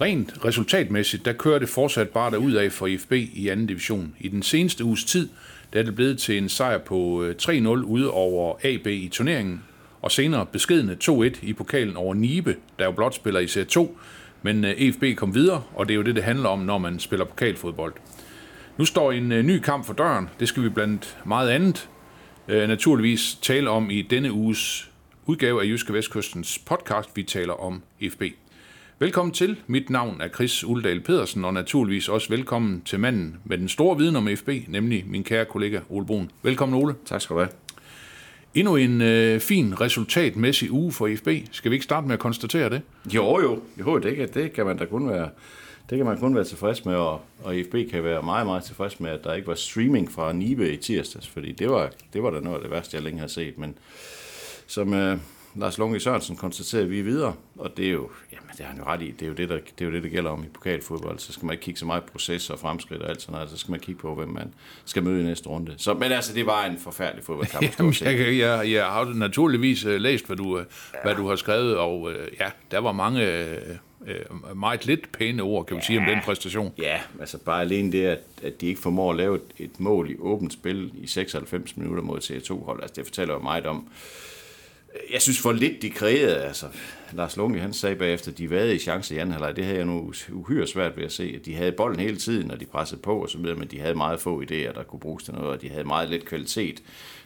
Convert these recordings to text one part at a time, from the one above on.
Rent resultatmæssigt, der kører det fortsat bare ud af for IFB i anden division. I den seneste uges tid, der er det blevet til en sejr på øh, 3-0 ude over AB i turneringen, og senere beskedende 2-1 i pokalen over Nibe, der jo blot spiller i Serie 2, men øh, EFB kom videre, og det er jo det, det handler om, når man spiller pokalfodbold. Nu står en øh, ny kamp for døren, det skal vi blandt meget andet naturligvis tale om i denne uges udgave af Jyske Vestkystens podcast, vi taler om FB. Velkommen til. Mit navn er Chris Uldal Pedersen, og naturligvis også velkommen til manden med den store viden om FB, nemlig min kære kollega Ole Brun. Velkommen Ole. Tak skal du have. Endnu en øh, fin resultatmæssig uge for FB. Skal vi ikke starte med at konstatere det? Jo, jo, jo det, kan, det kan man da kun være, det kan man kun være tilfreds med, og, og FB kan være meget, meget tilfreds med, at der ikke var streaming fra Nibe i tirsdags, fordi det var, det var da noget af det værste, jeg længe har set, men som øh, Lars Lunge Sørensen konstaterer, vi er videre, og det er jo, jamen det har han jo ret i, det er jo det, der, det er jo det, der gælder om i pokalfodbold, så skal man ikke kigge så meget på proces og fremskridt og alt sådan noget, så skal man kigge på, hvem man skal møde i næste runde. Så, men altså, det var en forfærdelig fodboldkamp. Jamen, jeg, jeg, jeg har naturligvis øh, læst, hvad du, øh, hvad du har skrevet, og øh, ja, der var mange øh, meget lidt pæne ord, kan vi sige, om den præstation. Ja, altså bare alene det, at, at de ikke formår at lave et, et mål i åbent spil i 96 minutter mod CR2-hold, altså det fortæller jo meget om, jeg synes for lidt de kreerede, altså Lars Lunge, han sagde bagefter, de havde i chance i anden halvleg, det havde jeg nu uhyre svært ved at se, at de havde bolden hele tiden, og de pressede på og så videre, men de havde meget få idéer, der kunne bruges til noget, og de havde meget lidt kvalitet,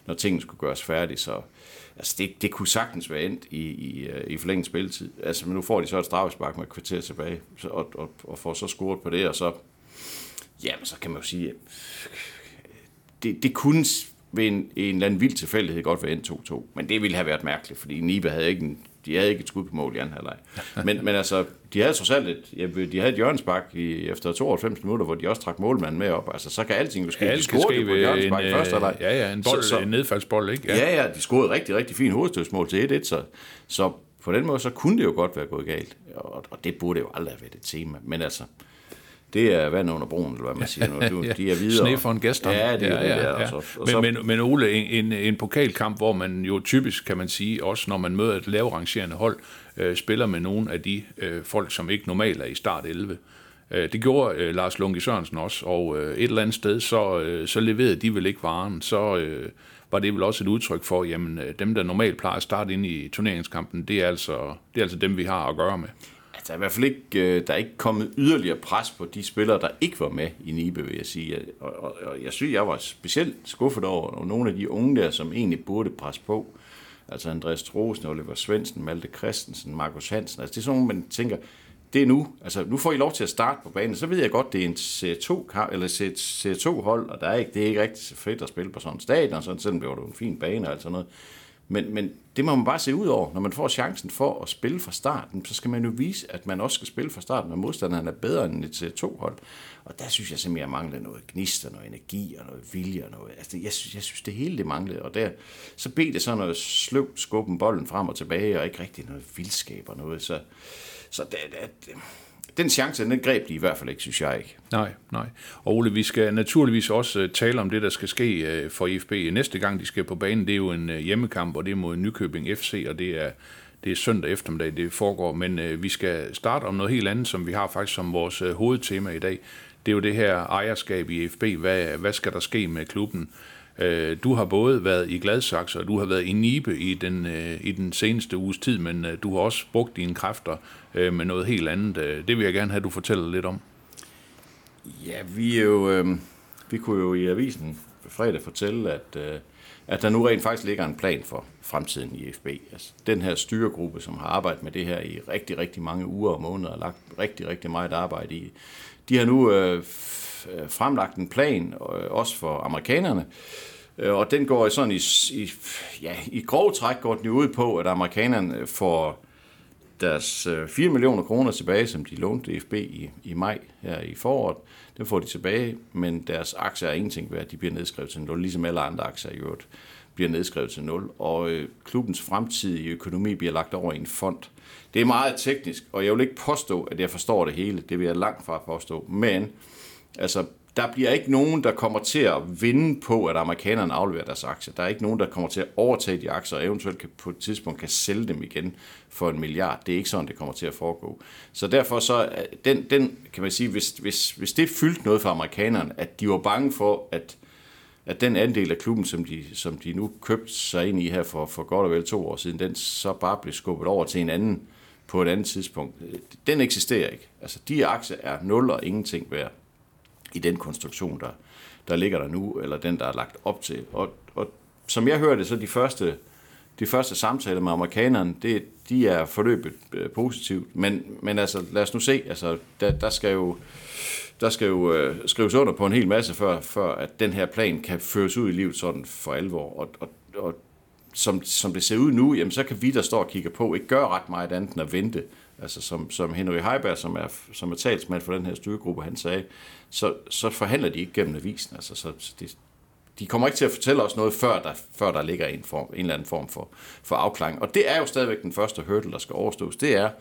når tingene skulle gøres færdige, så altså det, det kunne sagtens være endt i, i, øh, i forlænget spilletid. Altså, men nu får de så et straffespark med et kvarter tilbage, og, og, og får så scoret på det, og så, jamen, så kan man jo sige, øh, det, det kunne ved en, en eller anden vild tilfældighed godt være endt 2-2, men det ville have været mærkeligt, fordi Nibe havde ikke en, de havde ikke et skud på mål i anden halvleg. Men, men altså, de havde trods alt et, ja, de havde et hjørnespark i, efter 92 minutter, hvor de også trak målmanden med op. Altså, så kan alting jo ske. Ja, de scorede på hjørnespark i første øh, halvleg. ja, ja, en, bold, Så- så- en nedfaldsbold, ikke? Ja, ja, de scorede rigtig, rigtig fint hovedstødsmål til 1-1, så, så på den måde, så kunne det jo godt være gået galt. Og, og det burde jo aldrig have været et tema. Men altså, det er vand under broen, eller hvad man siger nu. Du, de er videre. Sne for en gæster. Ja, det er ja, det, der. Og så, og så, Men, men, men Ole, en, en, en pokalkamp, hvor man jo typisk, kan man sige, også når man møder et lavrangerende hold, øh, spiller med nogle af de øh, folk, som ikke normalt er i start 11. Øh, det gjorde øh, Lars Lunke Sørensen også, og øh, et eller andet sted, så, øh, så leverede de vel ikke varen. Så øh, var det vel også et udtryk for, jamen øh, dem, der normalt plejer at starte ind i turneringskampen, det er altså, det er altså dem, vi har at gøre med. Der er i hvert fald ikke, øh, der er ikke kommet yderligere pres på de spillere, der ikke var med i Nibe, vil jeg sige. Og, og, og jeg synes, jeg var specielt skuffet over nogle af de unge der, som egentlig burde presse på. Altså Andreas Trosen, Oliver Svendsen, Malte Christensen, Markus Hansen. Altså det er sådan man tænker, det er nu. Altså nu får I lov til at starte på banen. Så ved jeg godt, det er en C2, eller C2-hold, og der er ikke, det er ikke rigtig fedt at spille på sådan en stadion, sådan, selvom bliver det var en fin bane og alt sådan noget. Men, men det må man bare se ud over. Når man får chancen for at spille fra starten, så skal man jo vise, at man også skal spille fra starten, når modstanderen er bedre end et øh, C2-hold. Og der synes jeg simpelthen, jeg mangler noget gnist og noget energi og noget vilje og noget. Altså, jeg, synes, jeg synes, det hele det manglede. Og der, så blev det sådan noget sløvt skubben bolden frem og tilbage, og ikke rigtig noget vildskab og noget. Så, så det, det, den chance, den greb de i hvert fald ikke, synes jeg ikke. Nej, nej. Og Ole, vi skal naturligvis også øh, tale om det, der skal ske øh, for IFB næste gang, de skal på banen. Det er jo en øh, hjemmekamp, og det er mod Nykøbing FC, og det er, det er søndag eftermiddag, det foregår. Men øh, vi skal starte om noget helt andet, som vi har faktisk som vores øh, hovedtema i dag. Det er jo det her ejerskab i IFB. Hvad, hvad skal der ske med klubben? Øh, Du har både været i Gladsaxe, og du har været i Nibe i den, øh, i den seneste uges tid, men øh, du har også brugt dine kræfter øh, med noget helt andet. Øh, Det vil jeg gerne have, at du fortæller lidt om. Ja, vi er jo, øh, vi kunne jo i avisen fredag fortælle, at, øh, at der nu rent faktisk ligger en plan for fremtiden i FB. Altså, den her styregruppe, som har arbejdet med det her i rigtig, rigtig mange uger og måneder, og lagt rigtig, rigtig meget arbejde i, de har nu øh, øh, fremlagt en plan, øh, også for amerikanerne, Øh, Øh, og den går sådan i, i, ja, i grov træk går den ud på, at amerikanerne øh, får deres øh, 4 millioner kroner tilbage, som de lånte DFB i, i maj her i foråret. Den får de tilbage, men deres aktier er ingenting værd. De bliver nedskrevet til 0, ligesom alle andre aktier i øvrigt bliver nedskrevet til 0. Og øh, klubbens fremtidige økonomi bliver lagt over i en fond. Det er meget teknisk, og jeg vil ikke påstå, at jeg forstår det hele. Det vil jeg langt fra påstå. Men altså, der bliver ikke nogen, der kommer til at vinde på, at amerikanerne afleverer deres aktier. Der er ikke nogen, der kommer til at overtage de aktier, og eventuelt kan, på et tidspunkt kan sælge dem igen for en milliard. Det er ikke sådan, det kommer til at foregå. Så derfor så, øh, den, den kan man sige, hvis, hvis, hvis det fyldte noget for amerikanerne, at de var bange for, at, at den andel af klubben, som de, som de nu købte sig ind i her for, for godt og vel to år siden, den så bare blev skubbet over til en anden på et andet tidspunkt. Øh, den eksisterer ikke. Altså, de aktier er nul og ingenting værd i den konstruktion, der, der ligger der nu, eller den, der er lagt op til. Og, og som jeg hørte, så de første, de første samtaler med amerikanerne, det, de er forløbet øh, positivt. Men, men altså, lad os nu se, altså, der, der skal jo, der skal jo øh, skrives under på en hel masse, før, før at den her plan kan føres ud i livet sådan for alvor. Og, og, og som, som det ser ud nu, jamen, så kan vi, der står og kigger på, ikke gøre ret meget andet end at vente. Altså som, som Henry Heiberg, som er, som er talsmand for den her styregruppe, han sagde, så, så forhandler de ikke gennem avisen. Altså, så, så de, de kommer ikke til at fortælle os noget, før der, før der ligger en, form, en eller anden form for, for afklaring. Og det er jo stadigvæk den første hurdle, der skal overstås. Det er, at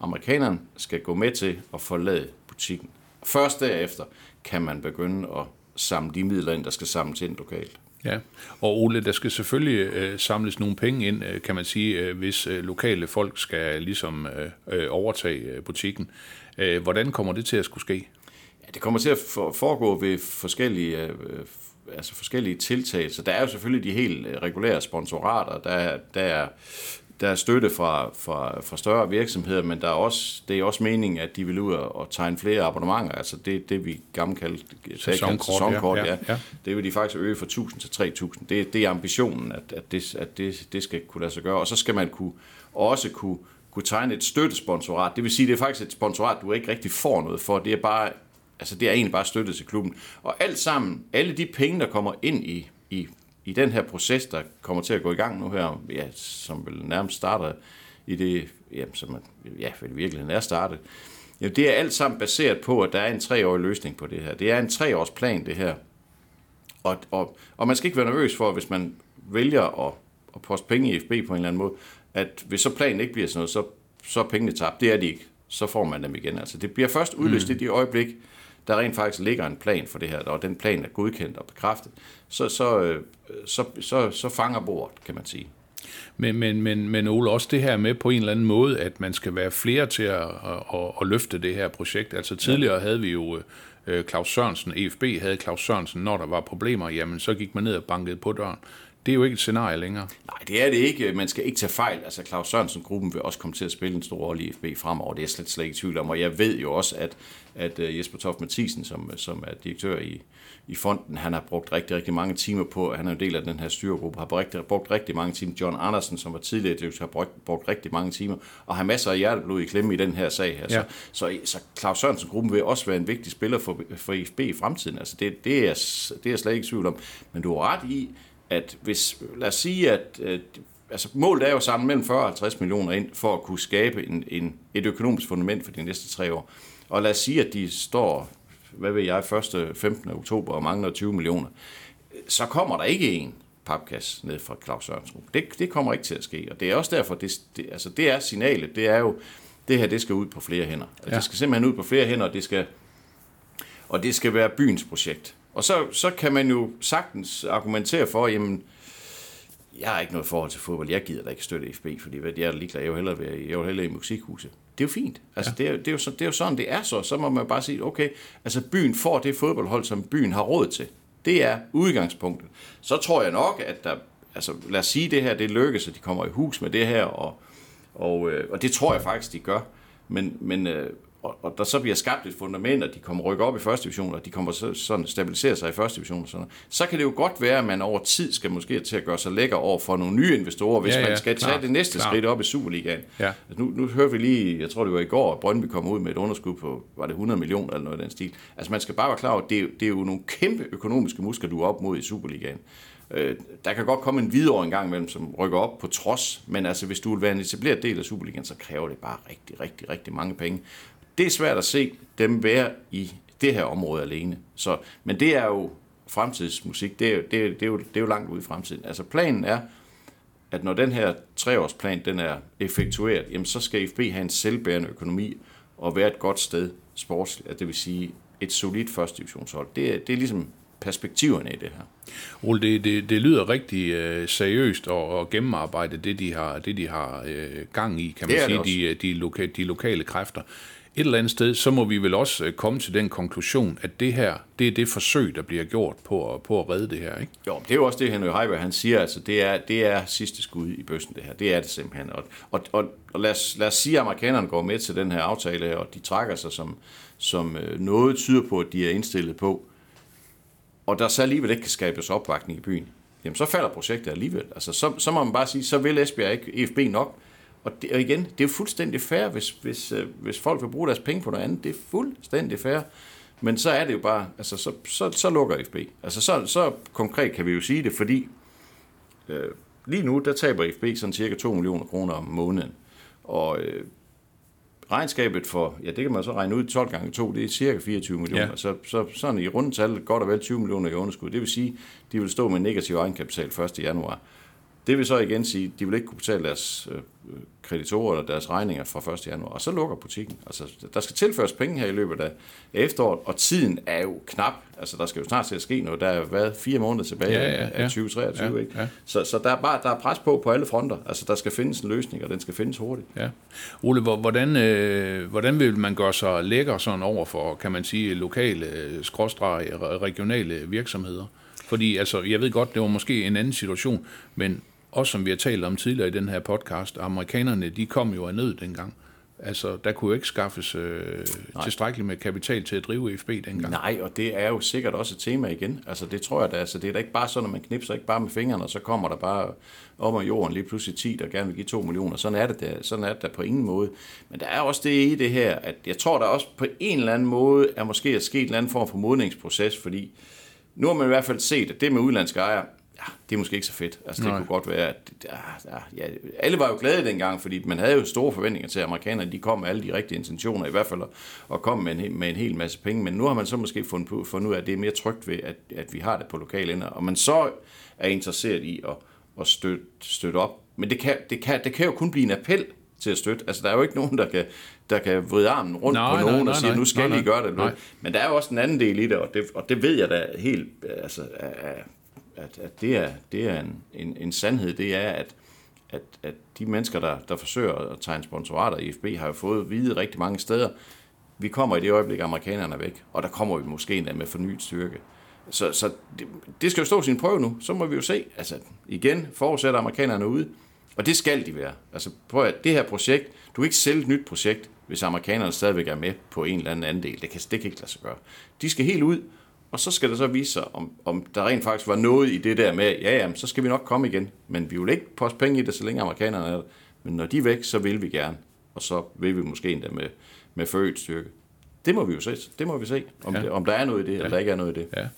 amerikanerne skal gå med til at forlade butikken. Først derefter kan man begynde at samle de midler ind, der skal samles ind lokalt. Ja, og Ole, der skal selvfølgelig øh, samles nogle penge ind, øh, kan man sige, øh, hvis øh, lokale folk skal ligesom øh, øh overtage øh, butikken. Øh, hvordan kommer det til at skulle ske? Ja, det kommer til at foregå ved forskellige, øh, altså forskellige tiltag. Så der er jo selvfølgelig de helt øh, regulære sponsorater. Der, der er der er støtte fra, fra, fra større virksomheder, men der er også, det er også meningen, at de vil ud og, tegne flere abonnementer. Altså det, det vi gammelt kaldte Sæsonkort, sæsonkort ja, ja. ja. Det vil de faktisk øge fra 1000 til 3000. Det, det er ambitionen, at, at, det, at det, det skal kunne lade sig gøre. Og så skal man kunne, også kunne, kunne tegne et støttesponsorat. Det vil sige, det er faktisk et sponsorat, du ikke rigtig får noget for. Det er bare Altså, det er egentlig bare støtte til klubben. Og alt sammen, alle de penge, der kommer ind i, i, i den her proces, der kommer til at gå i gang nu her, ja, som vel nærmest starter i det, ja, som ja, vel i virkeligheden er startet, ja, det er alt sammen baseret på, at der er en treårig løsning på det her. Det er en treårs plan, det her. Og, og, og man skal ikke være nervøs for, hvis man vælger at, at poste penge i FB på en eller anden måde, at hvis så planen ikke bliver sådan noget, så, så er pengene tabt. Det er de ikke. Så får man dem igen. Altså, det bliver først udløst mm. i det øjeblik, der rent faktisk ligger en plan for det her, og den plan er godkendt og bekræftet, så, så, øh, så, så, så fanger bordet, kan man sige. Men, men, men, men Ole, også det her med på en eller anden måde, at man skal være flere til at, at, at, at løfte det her projekt. Altså tidligere havde vi jo øh, Claus Sørensen, EFB havde Claus Sørensen, når der var problemer, jamen så gik man ned og bankede på døren. Det er jo ikke et scenarie længere. Nej, det er det ikke. Man skal ikke tage fejl. Altså, Claus Sørensen-gruppen vil også komme til at spille en stor rolle i FB fremover. Det er jeg slet, slet ikke tvivl om. Og jeg ved jo også, at, at øh, Jesper Toft Mathisen, som, som er direktør i, i fonden, han har brugt rigtig, rigtig mange timer på, han er en del af den her styregruppe, har brugt, brugt rigtig mange timer. John Andersen, som var tidligere direktør, har brugt, brugt rigtig mange timer, og har masser af hjerteblod i klemme i den her sag her. Ja. Så, så, så Claus Sørensen-gruppen vil også være en vigtig spiller for, for IFB i fremtiden. Altså, det, det, er, det er jeg slet ikke i tvivl om. Men du har ret i, at hvis, lad os sige, at øh, altså målet er jo sammen mellem 40 og 50 millioner ind, for at kunne skabe en, en, et økonomisk fundament for de næste tre år. Og lad os sige, at de står, hvad ved jeg, 1. 15. oktober og mangler 20 millioner. Så kommer der ikke en papkasse ned fra Claus Sørensen. Det, det kommer ikke til at ske, og det er også derfor, det, det, altså det er signalet, det er jo, det her, det skal ud på flere hænder. Altså, Ja. Det skal simpelthen ud på flere hænder, og det skal, og det skal være byens projekt. Og så, så kan man jo sagtens argumentere for, jamen, jeg har ikke noget forhold til fodbold, jeg gider da ikke støtte FB, fordi hvad, jeg er ligeglad, jeg vil hellere, være, jeg vil hellere i musikhuset. Det er jo fint. Altså, ja. det, er, det, er jo så, det er jo sådan, det er så. Så må man bare sige, okay, altså byen får det fodboldhold, som byen har råd til. Det er udgangspunktet. Så tror jeg nok, at der, altså lad os sige det her, det lykkes, at de kommer i hus med det her, og, og, øh, og det tror jeg faktisk, de gør. Men, men øh, og, og der så bliver skabt et fundament, og de kommer rykke op i første division, og de kommer så, sådan stabilisere sig i første division, og sådan så kan det jo godt være, at man over tid skal måske til at gøre sig lækker over for nogle nye investorer, hvis Ja, ja, man skal tage klart, det næste klart. skridt op i Superligaen. Ja. Altså nu, nu hører vi lige, jeg tror det var i går, at Brøndby kom ud med et underskud på, var det 100 millioner eller noget i den stil. Altså man skal bare være klar over, at det, er jo- det er jo nogle kæmpe økonomiske muskler, du er op mod i Superligaen. Øh, der kan godt komme en videre en gang imellem, som rykker op på trods, men altså hvis du vil være en etableret del af Superligaen, så kræver det bare rigtig, rigtig, rigtig mange penge. Det er svært at se dem være i det her område alene. Så, men det er jo fremtidsmusik, det er, jo- det, er, det, er jo, det er jo langt ude i fremtiden. Altså planen er, at når den her treårsplan den er effektueret, jamen så skal FB have en selvbærende økonomi og være et godt sted sportsligt, at det vil sige et solidt første divisionshold. Det er, det er ligesom perspektiverne i det her. Ole, det, det, det lyder rigtig øh, seriøst og, og gennemarbejdet, det de har, det, de har øh, gang i, kan man Det det sige, de, de, loka, de lokale kræfter. Et eller andet sted, så må vi vel også øh, komme til den konklusion, at det her, det er det forsøg, der bliver gjort på, at- på at redde det her, ikke? Jo, det er jo også det, Henry Heiberg, han siger, altså det er, det er sidste skud i bøssen, det her. Det er det simpelthen. Og, og, og, og lad, os, lad os sige, at amerikanerne går med til den her aftale, her, og de trækker sig som, som øh, noget tyder på, at de er indstillet på, og der så alligevel ikke kan skabes opbakning i byen, jamen så falder projektet alligevel. Altså så, så må man bare sige, så vil Esbjerg ikke EFB nok. Og, det, og igen, det er fuldstændig fair, hvis, hvis, øh, hvis folk vil bruge deres penge på noget andet. Det er fuldstændig fair. Men så er det jo bare, altså så, så, så lukker FB. Altså så, så konkret kan vi jo sige det, fordi øh, lige nu, der taber FB sådan cirka 2 millioner kroner om måneden. Og øh, regnskabet for, ja det kan man så regne ud, 12 gange 2, det er cirka 24 millioner. Ja. Så, så sådan i rundetal godt og vel 20 millioner i underskud. Det vil sige, de vil stå med negativ egenkapital 1. januar. Det vil så igen sige, de vil ikke kunne betale deres øh, kreditorer eller deres regninger fra 1. januar, og så lukker butikken. Altså, der skal tilføres penge her i løbet af efteråret, og tiden er jo knap. Altså, der skal jo snart til at ske noget. Der er jo været fire måneder tilbage Ja, ja, af ja. 2023, Ja, ikke? ja. Så, så der, er bare, der er pres på på alle fronter. Altså, der skal findes en løsning, og den skal findes hurtigt. Ja. Ole, hvor- hvordan, øh, hvordan vil man gøre sig lækker sådan over for, kan man sige, lokale, øh, skråstreg, re- regionale virksomheder? Fordi, altså, jeg ved godt, det var måske en anden situation, men også som vi har talt om tidligere i den her podcast, amerikanerne, de kom jo af nød dengang. Altså, der kunne jo ikke skaffes øh, tilstrækkeligt med kapital til at drive FB dengang. Nej, og det er jo sikkert også et tema igen. Altså det tror jeg da, altså det er da ikke bare sådan, at man knipser ikke bare med fingrene, og så kommer der bare om af jorden lige pludselig 10, der gerne vil give 2 millioner. Sådan er det da, sådan er det da på ingen måde. Men der er også det i det her, at jeg tror der også på en eller anden måde er måske at ske en eller anden form for modningsproces, fordi nu har man i hvert fald set, at det med udlandske ejere, ja, det er måske ikke så fedt. Altså, det Nej. kunne godt være, at ja, ja, alle var jo glade dengang, fordi man havde jo store forventninger til, at amerikanerne de kom med alle de rigtige intentioner, i hvert fald at, at komme med en, hel- med en hel masse penge. Men nu har man så måske fundet, på, fundet ud af, at det er mere trygt ved, at, at vi har det på lokale ender, og man så er interesseret i at, at støtte, støtte op. Men det kan, det, kan, det kan jo kun blive en appel til at støtte. Altså, der er jo ikke nogen, der kan, der kan vride armen rundt Nej, på nej, nogen nej, og sige, nej. nu skal Nej, I nej. gøre det. Nej. Men der er jo også en anden del i det, og det, og det ved jeg da helt, altså, at, at det er, det er en, en, en sandhed, det er, at, at, at de mennesker, der, der forsøger at tegne sponsorater i FB, har jo fået at vide rigtig mange steder, vi kommer i det øjeblik, amerikanerne er væk, og der kommer vi måske endda med fornyet styrke. Så, så det, det skal jo stå sin prøve nu, så må vi jo se. Altså igen, forudsætter amerikanerne ude, og det skal de være. Altså prøv at det her projekt, du kan ikke sælge et nyt projekt, hvis amerikanerne stadigvæk er med på en eller anden andel. Det kan, det kan ikke lade sig gøre. De skal helt ud, og så skal det så vise sig, om, om der rent faktisk var noget i det der med, ja, ja, så skal vi nok komme igen. Men vi vil ikke poste penge i det, så længe amerikanerne er der. Men når de er væk, så vil vi gerne. Og så vil vi måske endda med, med forøget styrke. Det må vi jo se. Det må vi se, om, Ja. ja. det, om der er noget i det, eller der ikke er noget i det. Ja.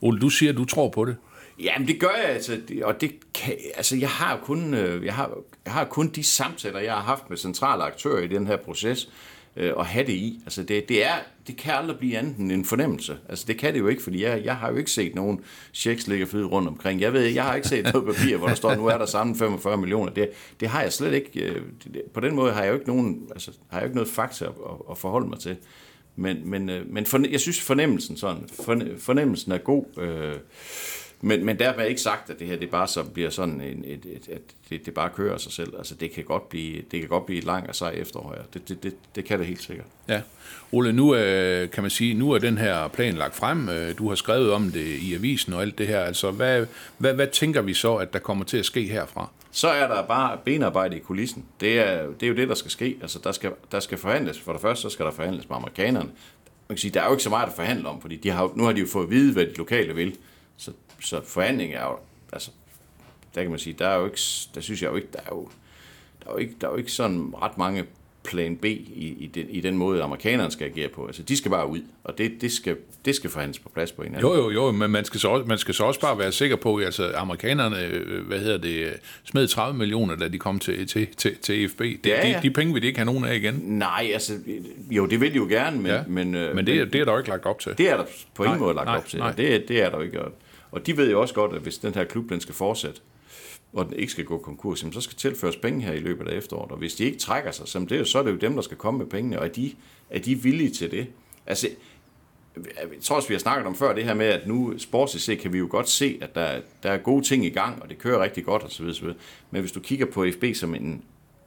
Ole, du siger, at du tror på det. Jamen det gør jeg altså, og det kan, altså jeg har kun, øh, jeg har, jeg har kun de samtaler, jeg har haft med centrale aktører i den her proces, øh, at have det i. Altså det, det, er, det kan aldrig blive andet end en fornemmelse. Altså det kan det jo ikke, fordi jeg, jeg har jo ikke set nogen checks ligge flyde rundt omkring. Jeg ved, jeg har ikke set noget papir, hvor der står, nu er der sammen 45 millioner. Det, det har jeg slet ikke, øh, det- det- på den måde har jeg jo ikke nogen, altså har jeg jo ikke noget fakta at, at, at forholde mig til. Men, men, øh, men for, jeg synes fornemmelsen sådan, forne- fornemmelsen er god, øh, men, men dermed er ikke sagt, at det her det bare så bliver sådan, en, et, et, at det, det bare kører sig selv. Altså det kan godt blive, det kan godt blive et langt og sej efterår her. Det, det, det, det kan det helt sikkert. Ja. Ole, nu er, kan man sige, nu er den her plan lagt frem. Øh, Du har skrevet om det i avisen og alt det her. Altså, hvad, hvad, hvad tænker vi så, at der kommer til at ske herfra? Så er der bare benarbejde i kulissen. Det er, det er jo det, der skal ske. Altså der skal, der skal forhandles. For det første, så skal der forhandles med amerikanerne. Man kan sige, der er jo ikke så meget at forhandle om, fordi de har, nu har de jo fået at vide, hvad de lokale vil. Så, forhandling er jo, altså, der kan man sige, der er jo ikke, der synes jeg jo ikke, der er jo, der er jo ikke, der er jo ikke sådan ret mange plan B i, i, den, i den måde, amerikanerne skal agere på. Altså, de skal bare ud, og det, det, skal, det skal forhandles på plads på en eller anden Jo, jo, jo, men man skal, så også, man skal så også bare være sikker på, at altså, amerikanerne, øh, hvad hedder det, smed 30 millioner, da de kom til, til, til, til EFB. Det, Ja, de, ja. de penge vil de ikke have nogen af igen. Nej, altså, jo, det vil de jo gerne, men, Ja. men, øh, Men det, er- det er der jo ikke lagt op til. det er der på ingen Nej, måde lagt nej, op til. nej. Det, det er der jo ikke. Og, de ved jo også godt, at hvis den her klub den skal fortsætte, og den ikke skal gå konkurs, så skal tilføres penge her i løbet af efteråret. Og hvis de ikke trækker sig, så, det er, jo- så er det jo dem, der skal komme med pengene, og er de, er de villige til det? Altså, jeg tror også, vi har snakket om før det her med, at nu sportsligt set kan vi jo godt se, at der, der er gode ting i gang, og det kører rigtig godt osv. osv. Men hvis du kigger på FB som en,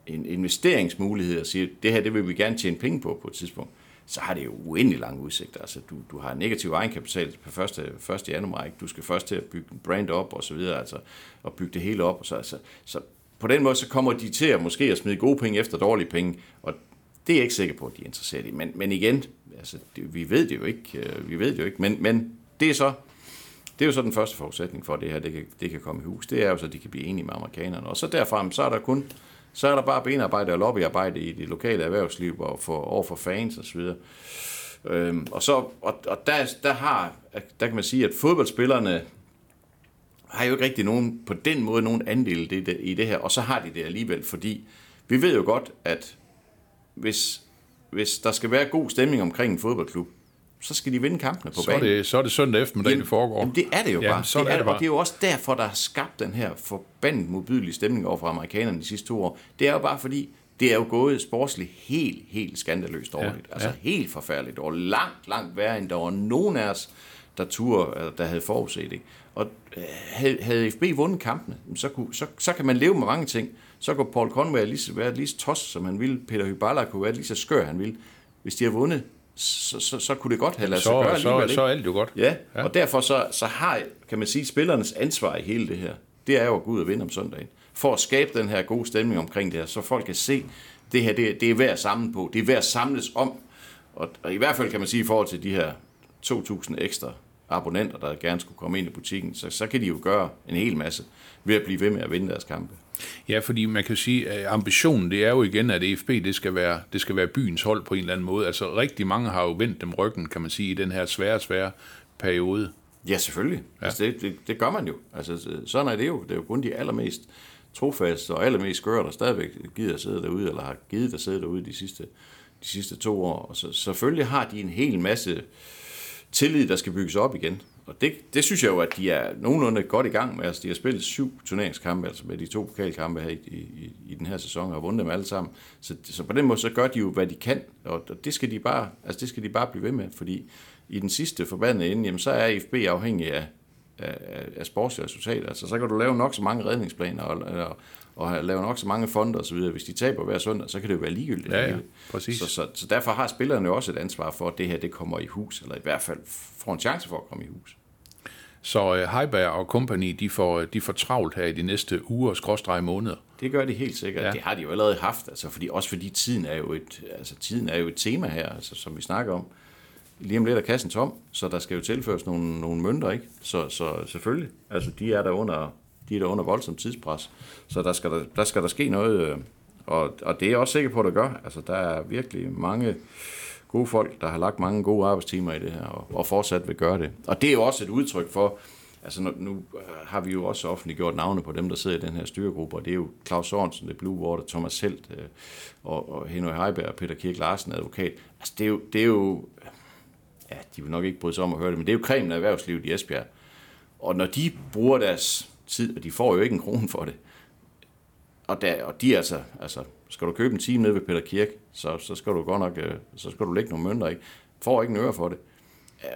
en investeringsmulighed og siger, det her det vil vi gerne tjene penge på på et tidspunkt, så har det jo uendelig lange udsigter. Altså, du, du har negativ egenkapital på 1. 1. januar, ikke? du skal først til at bygge en brand op og så videre, altså, og bygge det hele op. Og så, altså, så på den måde, så kommer de til at måske at smide gode penge efter dårlige penge, og det er jeg ikke sikker på, at de er interesseret i. Men, men igen, altså, det, vi ved det jo ikke, øh, vi ved det jo ikke, men, men det er så det er jo så den første forudsætning for, at det her det kan, det kan komme i hus. Det er jo så, at de kan blive enige med amerikanerne. Og så derfra, så er der kun så er der bare benarbejde og lobbyarbejde i det lokale erhvervsliv og for, over for fans og så videre. Øhm, og så, og, og der, der, har, der kan man sige, at fodboldspillerne har jo ikke rigtig nogen, på den måde nogen andel i det, i det her, og så har de det alligevel, fordi vi ved jo godt, at hvis, hvis der skal være god stemning omkring en fodboldklub, så skal de vinde kampene på Så er banen. det, så er det søndag eftermiddag, det foregår. Jamen, det er det jo Jamen, bare. sådan det er er det Og bare. det er jo også derfor, der har skabt den her forbandet modbydelige stemning over for amerikanerne de sidste to år. Det er jo bare fordi, det er jo gået sportsligt helt, helt skandaløst dårligt. Ja, altså ja. helt forfærdeligt. Og langt, langt værre, end der var nogen af os, der, eller der havde forudset det. Og øh, havde, havde FB vundet kampene, så, kunne, så, så kan man leve med mange ting. Så kunne Paul Conway lige så, være lige så tos, som han ville. Peter Hyballa kunne være lige så skør, han ville. Hvis de har vundet, så, så, så kunne det godt have ladet sig gøre Så, så, så er alt jo godt. Ja, ja, og derfor så, så har, kan man sige, spillernes ansvar i hele det her, det er jo at gå ud og vinde om søndagen. For at skabe den her gode stemning omkring det her, så folk kan se, det her, det, det er værd at samle på, det er værd at samles om. Og, og i hvert fald kan man sige, i forhold til de her 2.000 ekstra abonnenter, der gerne skulle komme ind i butikken, så, så kan de jo gøre en hel masse ved at blive ved med at vinde deres kampe. Ja, fordi man kan sige, at ambitionen det er jo igen, at EFB det skal, være, det skal være byens hold på en eller anden måde. Altså rigtig mange har jo vendt dem ryggen, kan man sige, i den her svære, svære periode. Ja, selvfølgelig. Ja. Altså, det, det, det gør man jo. Altså, sådan er det jo. Det er jo kun de allermest trofaste og allermest skøre, der stadigvæk gider at sidde derude, eller har givet at sidde derude de sidste, de sidste to år. Og så, selvfølgelig har de en hel masse tillid, der skal bygges op igen. Og det, det synes jeg jo, at de er nogenlunde godt i gang med. Altså, de har spillet syv turneringskampe, altså med de to pokalkampe her i, i, i den her sæson, og har vundet dem alle sammen. Så, så på den måde, så gør de jo, hvad de kan, og og det skal de bare, altså det skal de bare blive ved med, fordi i den sidste forbandede ende, jamen, så er FB afhængig af, af, af- af sportslige resultater. Altså, så kan du lave nok så mange redningsplaner og, og, og have- lave nok så mange fonder osv. Hvis de taber hver søndag, så kan det jo være ligegyldigt. Ja, ja, præcis. Så, så, så derfor har spillerne jo også et ansvar for, at det her det kommer i hus, eller i hvert fald får en chance for at komme i hus. Så uh, Heiberg og company, de får, de får travlt her i de næste uger, skråstrege måneder. Det gør de helt sikkert. Ja. Det har de jo allerede haft, altså fordi, også fordi tiden er, jo et, altså, tiden er jo et tema her, altså, som vi snakker om. Lige om lidt er kassen tom, så der skal jo tilføres nogle, nogle mønter, ikke? Så, så selvfølgelig, altså de er der under, de er der under voldsomt tidspres, så der skal der, der, skal der ske noget, øh, og, og det er jeg også sikker på, at der gør. Altså der er virkelig mange gode folk, der har lagt mange gode arbejdstimer i det her, og, og fortsat vil gøre det. Og det er jo også et udtryk for, altså nu, nu har vi jo også offentliggjort navne på dem, der sidder i den her styregruppe, og det er jo Claus Sørensen, det er Blue Water, Thomas Helt, øh, og, og Henrik Heiberg og Peter Kirk Larsen, advokat. Altså det er jo, det er jo ja, de vil nok ikke bryde sig om at høre det, men det er jo kremen af erhvervslivet i Esbjerg. Og når de bruger deres tid, og de får jo ikke en krone for det, og, der, og de altså, altså, skal du købe en time nede ved Peter Kirk, så, så skal du godt nok, øh, så skal du lægge nogle mønter, ikke? Får ikke en øre for det.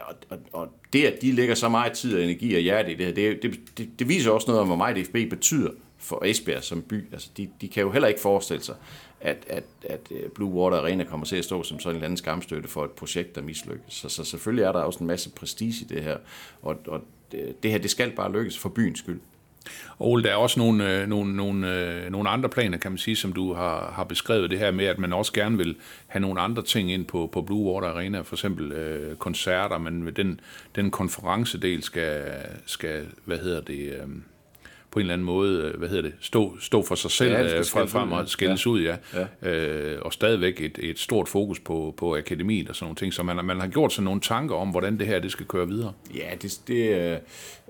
Og, og, og det, at de lægger så meget tid og energi og hjerte i det her, det, det, det, det viser også noget om, hvor meget DFB betyder for Esbjerg som by. Altså, de, de kan jo heller ikke forestille sig, at, at, at øh, Blue Water Arena kommer til at stå som sådan en eller anden skamstøtte for et projekt, der mislykkes. Så, så selvfølgelig er der også en masse prestige i det her, og, og det, det her, det skal bare lykkes for byens skyld. Ole, der er også nogle, øh, nogle, nogle, øh, nogle andre planer, kan man sige, som du har, har beskrevet det her med, at man også gerne vil have nogle andre ting ind på, på Blue Water Arena, for eksempel øh, koncerter, men den, den konferencedel skal, skal, hvad hedder det, øh, på en eller anden måde, øh, hvad hedder det, stå, stå for sig selv Ja, det fra skældes frem og skældes Ja. ud, ja. Ja. Øh, og stadigvæk et, et stort fokus på, på akademiet og sådan nogle ting, så man, man har gjort sig nogle tanker om, hvordan det her det skal køre videre. Ja, det, det, er-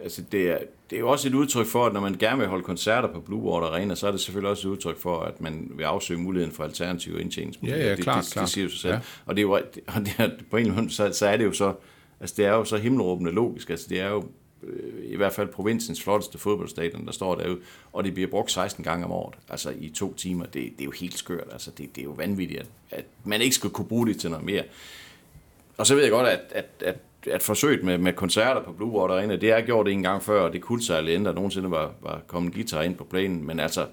altså det, er, det er jo også et udtryk for, at når man gerne vil holde koncerter på Blue Water Arena, så er det selvfølgelig også et udtryk for, at man vil afsøge muligheden for alternative indtjeningsmuligheder. Ja, ja, det, klart, det, klart. Det siger jo sig selv. Ja. Og, det er jo, og det er, på en eller anden måde, så, så er det jo så, altså det er jo så himmelråbende logisk. Altså det er jo øh, Øh, i hvert fald provinsens flotteste fodboldstadion, der står derude, og det bliver brugt 16 gange om året, altså i to timer. Det, det er jo helt skørt, altså det, det er jo vanvittigt, at, at man ikke skal kunne bruge det til noget mere. Og så ved jeg godt, at, at, at, at forsøget med, med koncerter på Blue Water Arena, det er gjort en gang før, og det kunne sig aldrig der nogensinde var, var kommet en guitar ind på planen, men altså,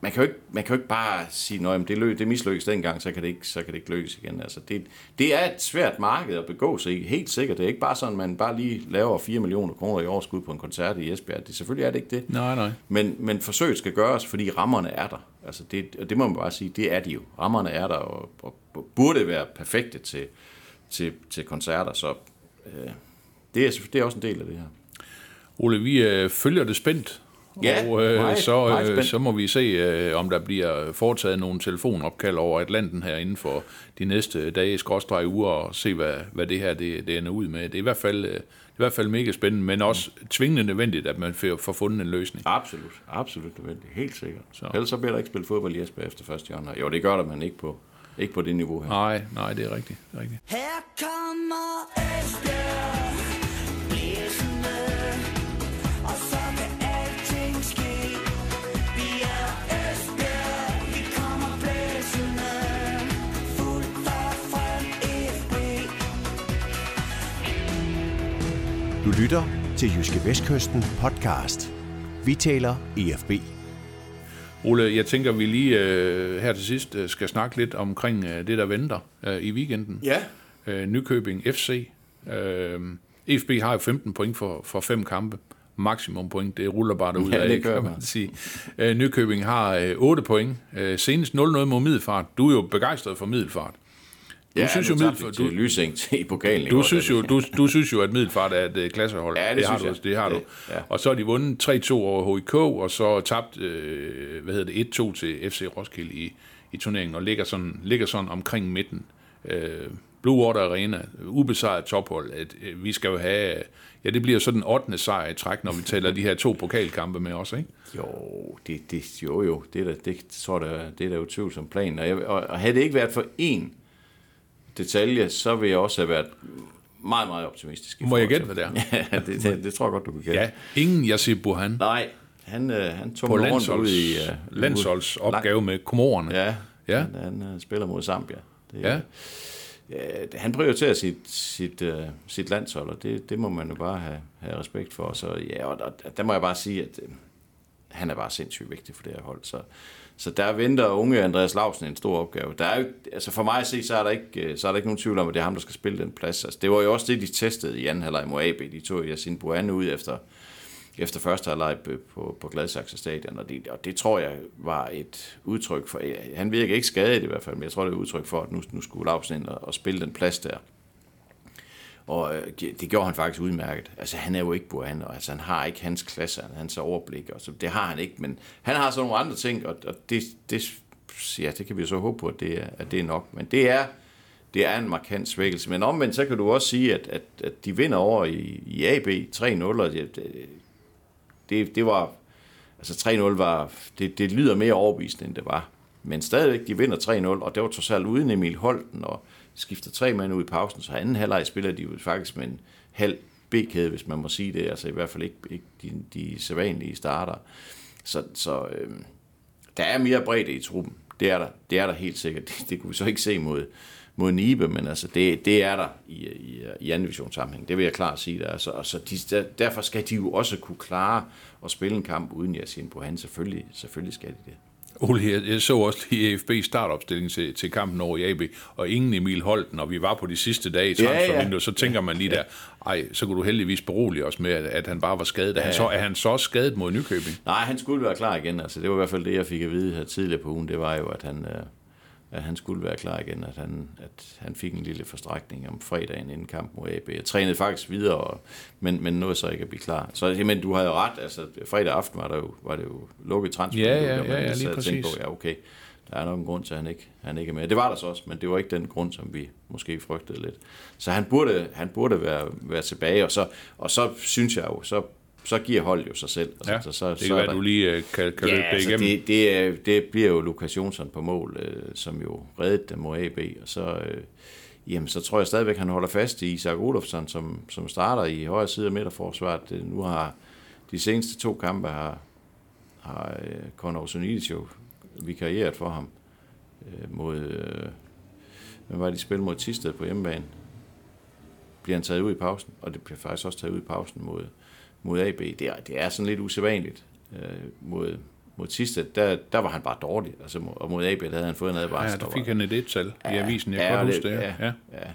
man kan jo ikke, man kan jo ikke bare sige, at det, lø, det mislykkes dengang, så kan det ikke, så kan det ikke lykkes igen. Altså, det, det er et svært marked at begå sig i, helt sikkert. Det er ikke bare sådan, at man bare lige laver 4 millioner kroner i overskud på en koncert i Esbjerg. Det, selvfølgelig er det ikke det. Nej, nej. Men, men forsøget skal gøres, fordi rammerne er der. Altså det, og det må man bare sige, det er de jo. Rammerne er der, og, og, og burde være perfekte til, til, til koncerter, så øh, det, er, det er også en del af det her. Ole, vi øh, følger det spændt, Ja, og øh, meget- så, meget øh, spændt. så må vi se, øh, om der bliver foretaget nogle telefonopkald over Atlanten her inden for de næste dage, skråstreg uger, og se, hvad, hvad det her det, det ender ud med. Det er i hvert fald, øh, det er i hvert fald mega spændende, men også tvingende nødvendigt, at man får, får fundet en løsning. Absolut, absolut nødvendigt, helt sikkert. Så. Ellers så bliver der ikke spillet fodbold i Esbjerg efter 1. januar. Jo, det gør der, men ikke på, ikke på det niveau her. Nej, nej, det er rigtigt. Det er rigtigt. Her kommer Esbjerg blæsende, Du lytter til Jyske Vestkysten podcast. Vi taler EFB. Ole, jeg tænker, vi lige øh, her til sidst øh, skal snakke lidt omkring øh, det, der venter øh, i weekenden. Ja. øh, Nykøbing FC. Øh, EFB har jo 15 point for, for fem kampe. Maksimum point, det ruller bare derud Ja, af, det gør kan man sige. Øh, Nykøbing har øh, 8 point. Øh, senest 0-0 mod Middelfart. Du er jo begejstret for Middelfart. Du synes jo, Middelfart- til Lysing til i pokalen. Du synes, jo, du, du synes jo, at Middelfart er et øh, klassehold. Ja, det har synes du, jeg. Det har du. Det- ja. Og så har de vundet 3-2 over HIK, og så tabt øh, hvad hedder det, 1-2 til FC Roskilde i, i turneringen, og ligger sådan, ligger sådan omkring midten. Øh, Blue Water Arena, ubesejret tophold. At, øh, vi skal jo have... Ja, det bliver så den 8. sejr i træk, når vi tæller de her to pokalkampe med os, ikke? Jo, det, det, jo, jo, det er da, det, tror jeg, det er da utvivl som plan. Og, jeg, og, og havde det ikke været for én detalje, så ville jeg også have været meget, meget optimistisk. i Må jeg gætte, hvad det Ja, det, det, det tror jeg godt, du kan gætte. Ja, ingen Yasir Burhan Nej, han, øh, han tog rundt landsholds, ud i... Uh, landsholdsopgave med komorerne. Ja, Ja. Han, han øh, spiller mod Zambia. Det, Ja. Ja, han prioriterer sit, sit, uh, sit landshold, og det, det må man jo bare have, have respekt for. Så ja, og der, der må jeg bare sige, at uh, han er bare sindssygt vigtig for det her hold. Så, så der venter unge Andreas Lausen en stor opgave. Der er jo, altså for mig at se, så er, der ikke, øh, så er der ikke nogen tvivl om, at det er ham, der skal spille den plads. Altså, det var jo også det, de testede i anden halvleg mod AB. De tog Yasin Buane ud efter, efter første halvleg på, på Gladsaxe Stadion, og det, og det tror jeg var et udtryk for, han virker ikke skadet i hvert fald, men jeg tror, det er et udtryk for, at nu, nu skulle Lausen ind og, og spille den plads der. Og øh, det det gjorde han faktisk udmærket. Altså, han er jo ikke Burhan, og altså, han har ikke hans klasse, hans overblik, og så, det har han ikke, men han har så nogle andre ting, og, og det, det, ja, det kan vi så håbe på, at det er, at det er nok. Men det er, det er en markant svækkelse. Men omvendt, så kan du også sige, at, at, at de vinder over i, i AB 3-0, og det, det, det, det var, altså 3-0 var, det, det lyder mere overbevisende, end det var. Men stadigvæk, de vinder 3-0, og det var trods alt uden Emil Holten, og skifter tre mand ud i pausen, så anden halvleg spiller de jo faktisk med en halv B-kæde, hvis man må sige det, altså i hvert fald ikke, ikke de, de sædvanlige starter. Så, så øh, der er mere bredde i truppen, det er der, det er der helt sikkert. Det, det kunne vi så ikke se mod, mod Nibe, men altså det, det er der i, i, i anden division sammenhæng. Det vil jeg klart sige. Der. Så, altså så de, der, derfor skal de jo også kunne klare at spille en kamp uden Yasin Bohan. Selvfølgelig, selvfølgelig skal de det. Ole, jeg, så også lige EFB startopstilling til, til kampen over i AB, og ingen Emil Holten, og vi var på de sidste dage i Ja, ja. transfervinduet, så tænker man lige der, ej, så kunne du heldigvis berolige os med, at, han bare var skadet. Er, han så, er han så også skadet mod Nykøbing? Nej, han skulle være klar igen. Altså, det var i hvert fald det, jeg fik at vide her tidligere på ugen. Det var jo, at han, øh, at han skulle være klar igen, at han, at han fik en lille forstrækning om fredagen inden kamp mod AB. Jeg trænede faktisk videre, men, men nåede så ikke at blive klar. Så jamen, du havde jo ret, altså fredag aften var, der jo, var det jo lukket transfer. Ja, ja, der man ja, ja, lige og præcis. På, ja, okay, der er nok en grund til, at han ikke, han ikke er med. Det var der så også, men det var ikke den grund, som vi måske frygtede lidt. Så han burde, han burde være, være tilbage, og så, og så synes jeg jo, så, så giver holdet jo sig selv. Ja, Altså, så, det så kan er være, der- du lige øh, kan, kan løbe Ja, det altså igennem. det, det, det bliver jo Lukas Jonsson på mål, øh, som jo reddede dem mod AB, og så, øh, jamen, så tror jeg stadigvæk, han holder fast i Isak Olofsson, som, som starter i højre side af midterforsvaret. Det, nu har de seneste to kampe har, har øh, Conor Sonidis jo vikarieret for ham øh, mod, øh, hvad var det, de spillede mod Tisted på hjemmebane. Bliver han taget ud i pausen, og det bliver faktisk også taget ud i pausen mod, mod AB. Det er, det er sådan lidt usædvanligt øh, mod, mod Tisted. Der, der var han bare dårlig, altså, og mod AB, der havde han fået en Ja, advarsel. der fik han et et-tal i avisen. Jeg ja, kan godt huske det. ja, Ja. ja. ja.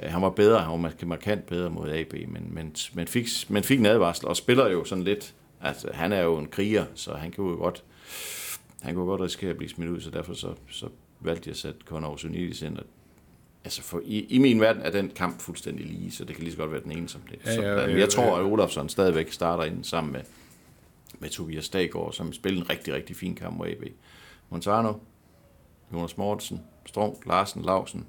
Ja, han var bedre, han var mark- markant bedre mod AB, men, men, men, fik, men fik en advarsel, og spiller jo sådan lidt, altså han er jo en kriger, så han kunne jo godt, han kunne godt risikere at blive smidt ud, så derfor så, så valgte jeg at sætte Conor Osunidis ind, og Altså for i, i min verden er den kamp fuldstændig lige, så det kan lige så godt være den ene som det. Ja, så, ja, men ja, jeg tror, ja. at Olafsson stadigvæk starter ind sammen med, med Tobias Daggaard, som spillede en rigtig, rigtig fin kamp mod AB. Montano, Jonas Mortensen, Strunk, Larsen, Lausen,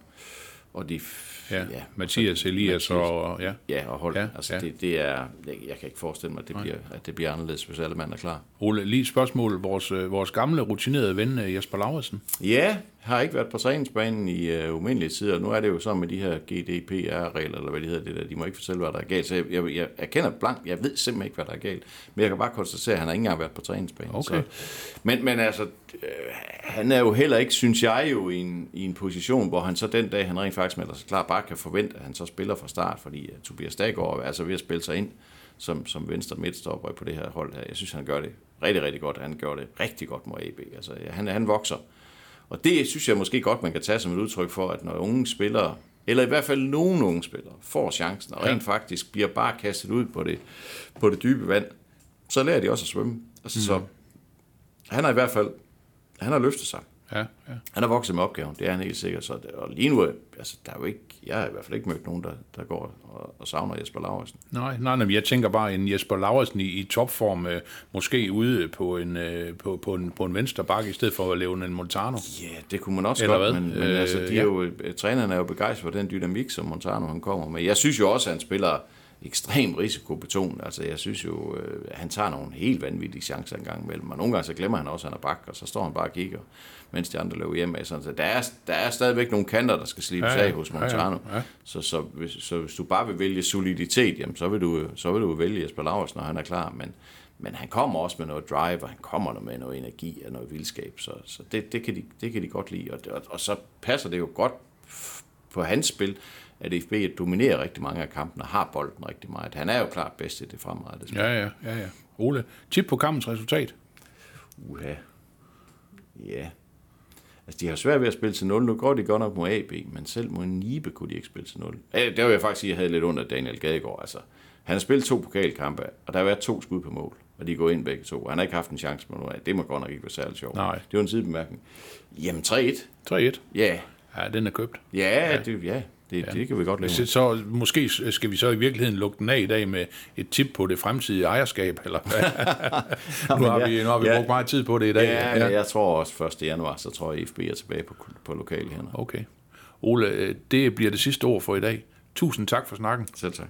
og de... f- Ja, Mathias Elias og ja. Ja, og hold. Ja, Ja, altså, ja. ja. Det, det er, jeg, jeg kan ikke forestille mig, at det, bliver, at det bliver anderledes, hvis alle mand er klar. Ole, lige et spørgsmål. Vores, øh, vores gamle rutinerede ven øh, Jesper Lauritsen. Ja, har ikke været på træningsbanen i uh, umindelige tider. Nu er det jo så med de her GDPR-regler, eller hvad de hedder det der. De må ikke fortælle, hvad der er galt. Så jeg, jeg, jeg erkender blank, jeg ved simpelthen ikke, hvad der er galt. Men jeg kan bare konstatere, at han har ikke engang været på træningsbanen. Okay. Så, men, men altså, øh, han er jo heller ikke, synes jeg jo, i en, i en position, hvor han så den dag, han rent faktisk melder sig klar, bare kan forvente, at han så spiller fra start, fordi uh, Tobias Daggaard er altså ved at spille sig ind som, som venstre midtstopper på det her hold her. Jeg synes, han gør det rigtig, rigtig godt. Han gør det rigtig godt mod AB. Altså, han, han vokser. Og det synes jeg måske godt, man kan tage som et udtryk for, at når unge spillere, eller i hvert fald nogle unge spillere, får chancen og rent faktisk bliver bare kastet ud på det, på det dybe vand, så lærer de også at svømme. Altså, mm. Så han har i hvert fald, han har løftet sig. Ja, ja. Han har vokset med opgaven, det er han helt sikkert. Så, og lige nu, er- altså, der er jo ikke, jeg har i hvert fald ikke mødt nogen, der, der går og, og savner Jesper Lauritsen. Nej, nej, nej, jeg tænker bare en Jesper Lauritsen i, i topform, øh, måske ude på en, øh, på, på, en, på en venstre bakke, i stedet for at lave en Montano. Ja, det kunne man også Eller godt, hvad? men, men Øh, altså, de ja. er jo, øh, træneren er jo begejstret for den dynamik, som Montano han kommer med. Jeg synes jo også, at han spiller ekstremt risikobetonet. Altså, jeg synes jo, øh, at han tager nogle helt vanvittige chancer en gang imellem. Og nogle gange så glemmer han også, at han er bak, og så står han bare og kigger, mens de andre løber hjem af. Så der er, der er stadigvæk nogle kanter, der skal slibes Ja, ja, af hos Ja, ja. Montano. Ja. Så, så, hvis, så hvis du bare vil vælge soliditet, jamen, så, vil du, så vil du vælge Jesper Lauritsen, når han er klar. Men, men han kommer også med noget drive, og han kommer med noget energi og noget vildskab. Så, så det, det, kan de, det kan de godt lide. Og, og, og så passer det jo godt på hans spil, at FB dominerer rigtig mange af kampene og har bolden rigtig meget. Han er jo klart bedst i det fremrettede spil. Ja, ja, ja, ja. Ole, tip på kampens resultat. Uha. Ja. Altså, de har svært ved at spille til 0. Nu går de godt nok mod AB, men selv mod Nibe kunne de ikke spille til 0. Ja, der vil jeg faktisk sige, at jeg havde lidt under Daniel Gadegaard. Altså, han har spillet to pokalkampe, og der har været to skud på mål, og de gået ind begge to. Han har ikke haft en chance med noget af. Det må godt nok ikke være særlig sjovt. Nej. Det var en sidebemærkning. Jamen 3-1. 3-1. Ja, Ja, den er købt. ja, ja. Det, ja. Det, det kan vi godt leve Så, med. så måske skal vi så i virkeligheden lukke den af i dag med et tip på det fremtidige ejerskab, eller nu har vi, nu har vi Ja. brugt meget tid på det i dag. Ja, ja, jeg tror også 1. januar, så tror jeg, FB er tilbage på, på lokale hænder. Okay. Ole, øh, det bliver det sidste ord for i dag. Tusind tak for snakken. Selv tak.